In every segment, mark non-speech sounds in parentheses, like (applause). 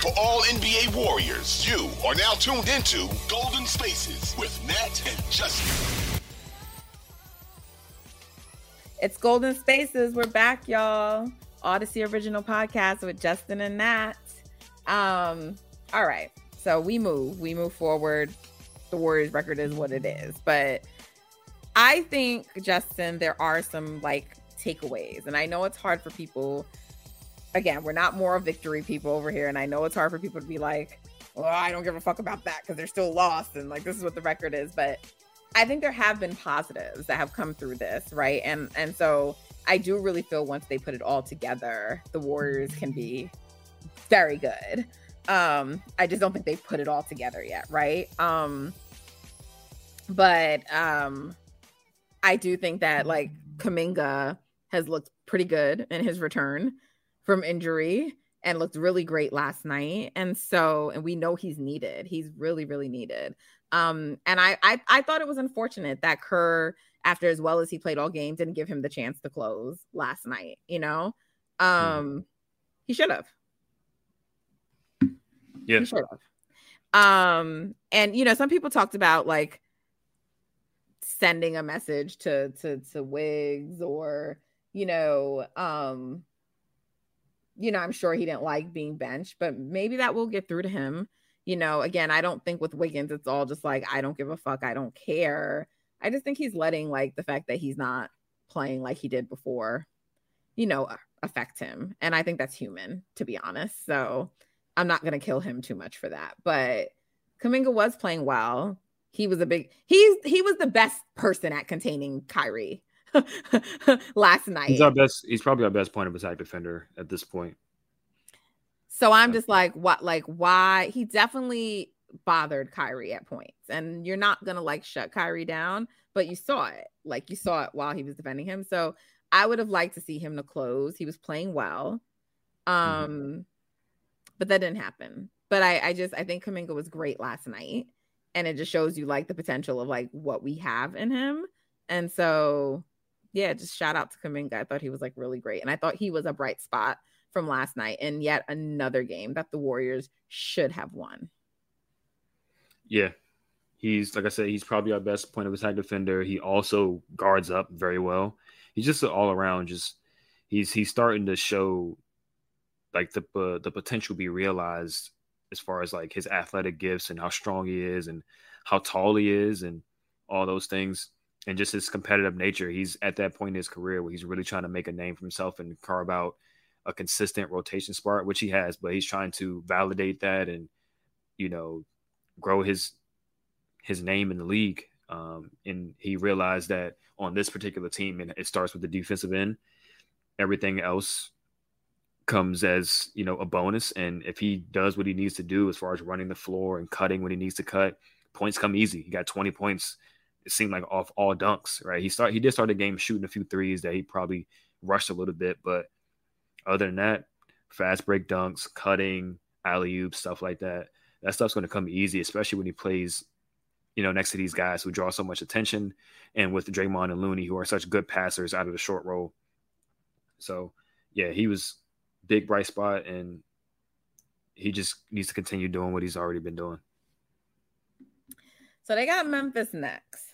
For all NBA, Warriors, you are now tuned into Golden Spaces with Nat and Justin. It's Golden Spaces. We're back, y'all. Odyssey original podcast with Justin and Nat. Um, all right. So we move, we move forward. The Warriors record is what it is. But I think, Justin, there are some like takeaways. And I know it's hard for people. Again, we're not more victory people over here. And I know it's hard for people to be like, well, I don't give a fuck about that because they're still lost. And like, this is what the record is. But I think there have been positives that have come through this, right? And and so I do really feel once they put it all together, the Warriors can be very good. Um, I just don't think they've put it all together yet, right? Um, but um, I do think that like Kuminga has looked pretty good in his return from injury and looked really great last night. And so, and we know he's needed. He's really, really needed. Um, and I, I, I thought it was unfortunate that Kerr, after as well as he played all game, didn't give him the chance to close last night. You know, um, mm. he should have. Yeah, he should have. Um, and you know, some people talked about like sending a message to to to Wigs or you know, um, you know, I'm sure he didn't like being benched, but maybe that will get through to him you know, again, I don't think with Wiggins, it's all just like, I don't give a fuck. I don't care. I just think he's letting like the fact that he's not playing like he did before, you know, affect him. And I think that's human, to be honest. So I'm not going to kill him too much for that. But Kuminga was playing well. He was a big, he's, he was the best person at containing Kyrie (laughs) last night. He's our best, he's probably our best point of attack defender at this point. So I'm just like, what, like, why? He definitely bothered Kyrie at points, and you're not gonna like shut Kyrie down, but you saw it, like you saw it while he was defending him. So I would have liked to see him to close. He was playing well, mm-hmm. um, mm-hmm. but that didn't happen. But I, I just, I think Kuminga was great last night, and it just shows you like the potential of like what we have in him. And so, yeah, just shout out to Kuminga. I thought he was like really great, and I thought he was a bright spot from last night and yet another game that the Warriors should have won. Yeah. He's like I said, he's probably our best point of attack defender. He also guards up very well. He's just all around just he's he's starting to show like the uh, the potential be realized as far as like his athletic gifts and how strong he is and how tall he is and all those things and just his competitive nature. He's at that point in his career where he's really trying to make a name for himself and carve out a consistent rotation spot, which he has, but he's trying to validate that and you know grow his his name in the league. Um, and he realized that on this particular team, and it starts with the defensive end. Everything else comes as you know a bonus, and if he does what he needs to do as far as running the floor and cutting when he needs to cut, points come easy. He got 20 points. It seemed like off all dunks, right? He start he did start the game shooting a few threes that he probably rushed a little bit, but other than that, fast break dunks, cutting, alley oops, stuff like that. That stuff's going to come easy, especially when he plays, you know, next to these guys who draw so much attention, and with Draymond and Looney, who are such good passers out of the short roll. So, yeah, he was big bright spot, and he just needs to continue doing what he's already been doing. So they got Memphis next.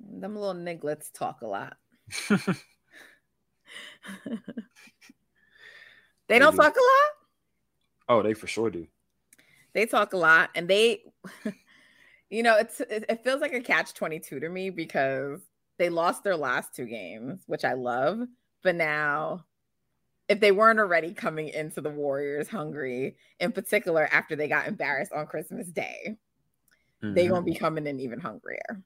Them little nigglets talk a lot. (laughs) (laughs) They don't talk a lot. Oh, they for sure do. They talk a lot, and they, (laughs) you know, it's it, it feels like a catch twenty two to me because they lost their last two games, which I love, but now. If they weren't already coming into the Warriors hungry, in particular after they got embarrassed on Christmas Day, Mhm. they're gonna be coming in even hungrier.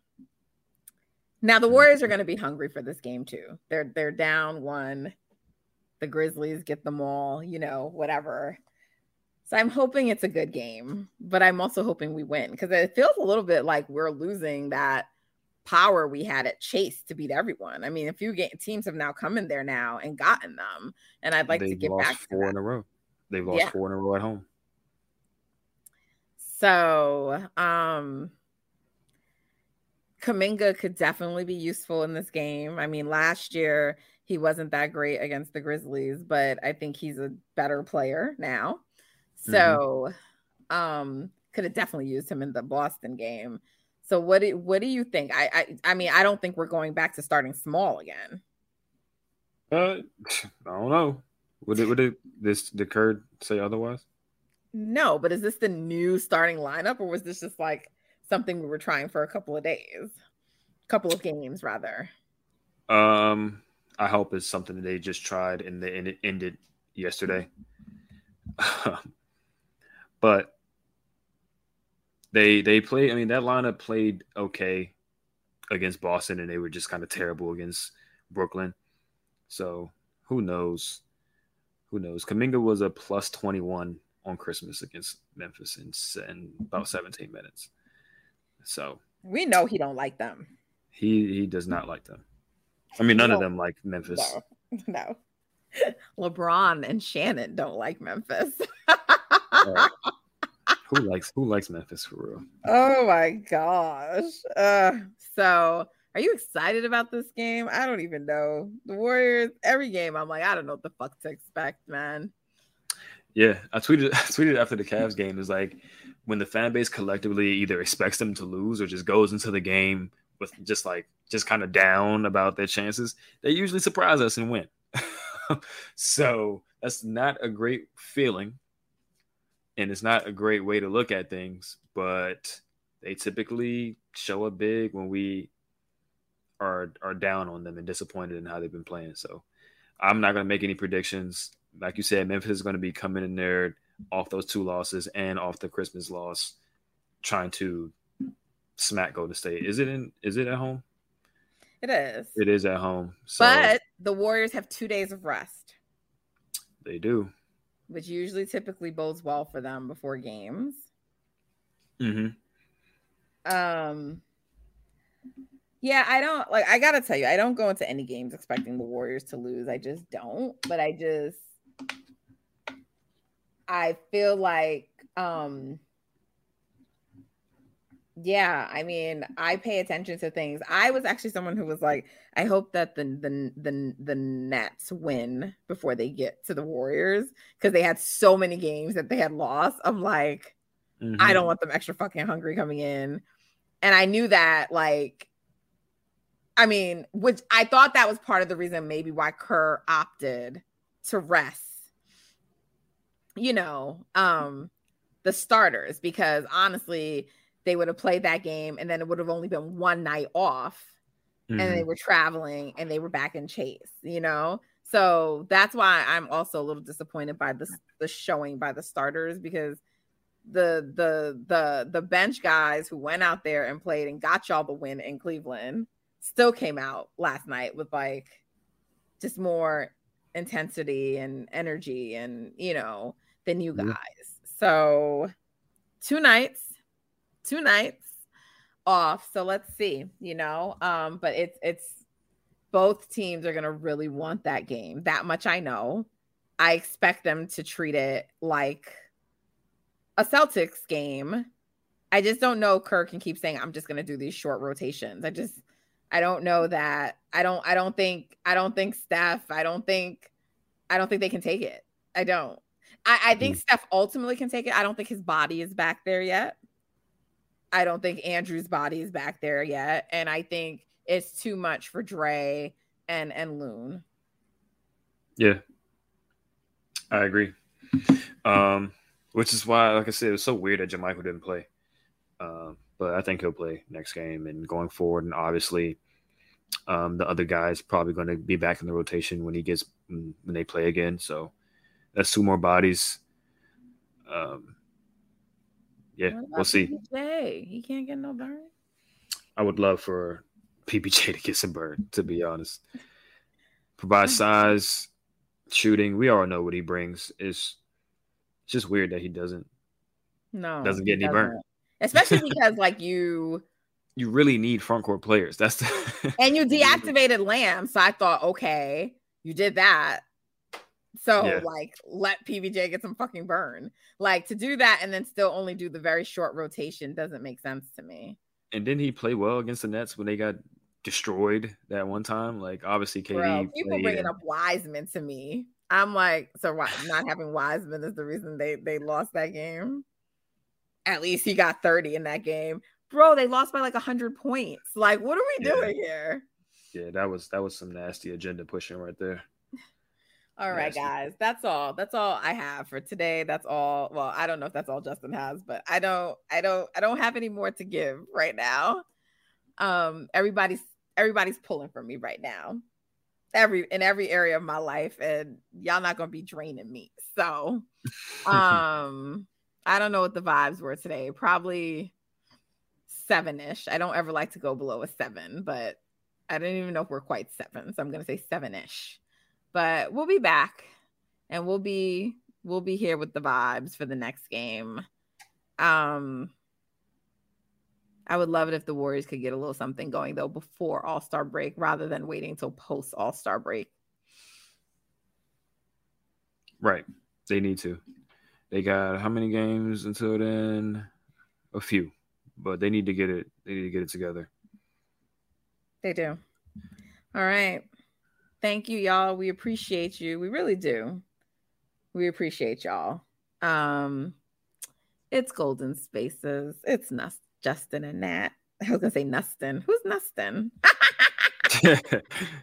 Now the Warriors are gonna be hungry for this game too. They're they're down one. The Grizzlies get them all, you know, whatever. So I'm hoping it's a good game, but I'm also hoping we win because it feels a little bit like we're losing that power we had at Chase to beat everyone. I mean, a few game teams have now come in there now and gotten them, and I'd like to They've get lost back to four that. in a row. They've lost Yeah. four in a row at home. So, um, Kuminga could definitely be useful in this game. I mean, last year he wasn't that great against the Grizzlies, but I think he's a better player now. So, um, could have definitely used him in the Boston game. So, what do what do you think? I I, I mean, I don't think we're going back to starting small again. Uh, (laughs) I don't know. Would it would it this did Kerr say otherwise? No, but is this the new starting lineup, or was this just like something we were trying for a couple of days, couple of games rather? Um, I hope it's something they just tried and they it ended yesterday. (laughs) but they they play. I mean, that lineup played okay against Boston, and they were just kind of terrible against Brooklyn. So who knows? Who knows? Kuminga was a plus twenty one on Christmas against Memphis in, in about seventeen minutes. So We know he don't like them. he he does not like them. I mean, none of them like Memphis. No, (laughs) no. (laughs) LeBron and Shannon don't like Memphis. Uh, (laughs) who likes who likes Memphis for real? oh my gosh. Uh, so are you excited about this game? I don't even know. The Warriors, every game, I'm like, I don't know what the fuck to expect, man. Yeah, I tweeted I tweeted after the Cavs game is like when the fan base collectively either expects them to lose or just goes into the game with just like just kind of down about their chances, they usually surprise us and win. (laughs) so that's not a great feeling. And it's not a great way to look at things, but they typically show up big when we are are down on them and disappointed in how they've been playing. So I'm not going to make any predictions. Like you said, Memphis is going to be coming in there off those two losses and off the Christmas loss, trying to smack Golden State. Is it in? Is it at home? It is. It is at home. So but the Warriors have two days of rest, they do. which usually typically bodes well for them before games. hmm Um yeah, I don't like I gotta tell you, I don't go into any games expecting the Warriors to lose. I just don't. But I just I feel like um yeah, I mean, I pay attention to things. I was actually someone who was like, I hope that the the the, the Nets win before they get to the Warriors because they had so many games that they had lost. I'm like, Mm-hmm. I don't want them extra fucking hungry coming in. And I knew that, like, I mean, which I thought that was part of the reason maybe why Kerr opted to rest, you know, um, the starters, because honestly, they would have played that game and then it would have only been one night off and Mm-hmm. they were traveling and they were back in Chase, you know? So that's why I'm also a little disappointed by the the showing by the starters because the the the the bench guys who went out there and played and got y'all the win in Cleveland still came out last night with like just more intensity and energy and you know than you Yeah. guys. So two nights, two nights off. So let's see, you know. Um, but it's it's both teams are gonna really want that game. That much I know. I expect them to treat it like a Celtics game. I just don't know Kerr can keep saying I'm just going to do these short rotations. I just I don't know that. I don't I don't think I don't think Steph, I don't think I don't think they can take it. I don't. I, I think Steph ultimately can take it. I don't think his body is back there yet. I don't think Andrew's body is back there yet. And I think it's too much for Dre and and Loon. Yeah, I agree. Um, which is why, like I said, it was so weird that JaMychal didn't play. Um, but I think he'll play next game and going forward. And obviously, um, the other guy's probably going to be back in the rotation when he gets when they play again. So that's two more bodies. Um, yeah, we'll see. PPJ? He can't get no burn. I would love for PPJ to get some burn, to be honest. Provide size, shooting. We all know what he brings. It's just weird that he doesn't No, doesn't get any burn. Especially because like you (laughs) You really need front court players. That's the and you (laughs) deactivated Lamb, so I thought, okay, you did that. So Yeah. like let PBJ get some fucking burn. Like to do that and then still only do the very short rotation doesn't make sense to me. and didn't he play well against the Nets when they got destroyed that one time? Like obviously KD. Bro, people bringing and- up Wiseman to me. I'm like, so why not having Wiseman is the reason they they lost that game. At least he got 30 in that game. Bro, they lost by like 100 points. Like, what are we Yeah. doing here? Yeah, that was that was some nasty agenda pushing right there. All right, guys. That's all. That's all I have for today. That's all. Well, I don't know if that's all Justin has, but I don't I don't I don't have any more to give right now. Um everybody's everybody's pulling for me right now. Every in every area of my life and y'all not going to be draining me. So, (laughs) um I don't know what the vibes were today. Probably 7ish. I don't ever like to go below a 7, but I don't even know if we're quite 7, so I'm going to say 7ish but we'll be back and we'll be we'll be here with the vibes for the next game um i would love it if the warriors could get a little something going though before all-star break rather than waiting till post all-star break Right. They need to. They got how many games until then? A few. But they need to get it they need to get it together. they do all right thank you y'all we appreciate you we really do we appreciate y'all um it's golden spaces it's Nus- justin and nat (laughs) i was gonna say nustin who's nustin (laughs)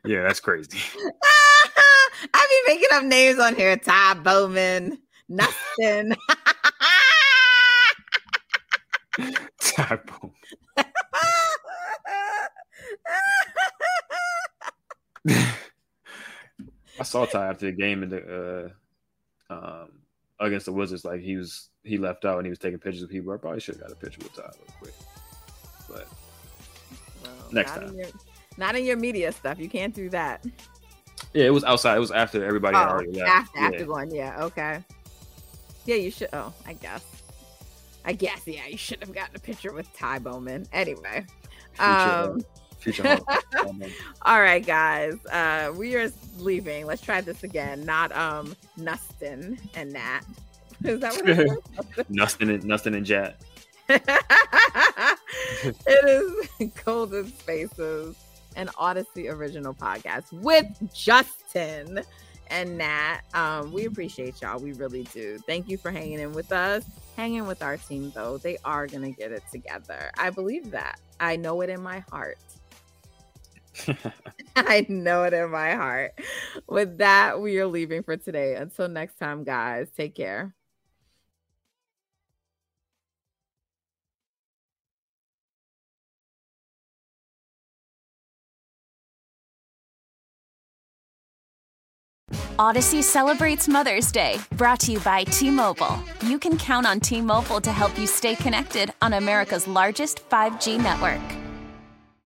yeah, that's crazy. (laughs) I be making up names on here. Ty Bowman, Nustin. Typo. I saw Ty after the game in the uh, um, against the Wizards. Like he was, he left out and he was taking pictures of people. I probably should have got a picture with Ty real quick. But Well, Next not time. In your, not in your media stuff. You can't do that. yeah, it was outside. It was after everybody had Oh, already left. after, yeah. after going. Yeah. Okay. Yeah, you should. Oh, I guess. I guess. Yeah, you should have gotten a picture with Ty Bowman. Anyway. Um, future Hall- (laughs) um, all right, guys. Uh, we are leaving. Let's try this again. Not um Nustin and Nat. (laughs) Is that what it is? (laughs) Nustin and Nustin and Jet. it is Golden Spaces, an Odyssey original podcast with Justin and Nat. Um, we appreciate y'all. We really do. Thank you for hanging in with us. Hanging with our team, though. They are going to get it together. I believe that. I know it in my heart. (laughs) I know it in my heart. With that, we are leaving for today. Until next time, guys, take care. Odyssey celebrates Mother's Day, brought to you by T Mobile. You can count on T Mobile to help you stay connected on America's largest 5G network.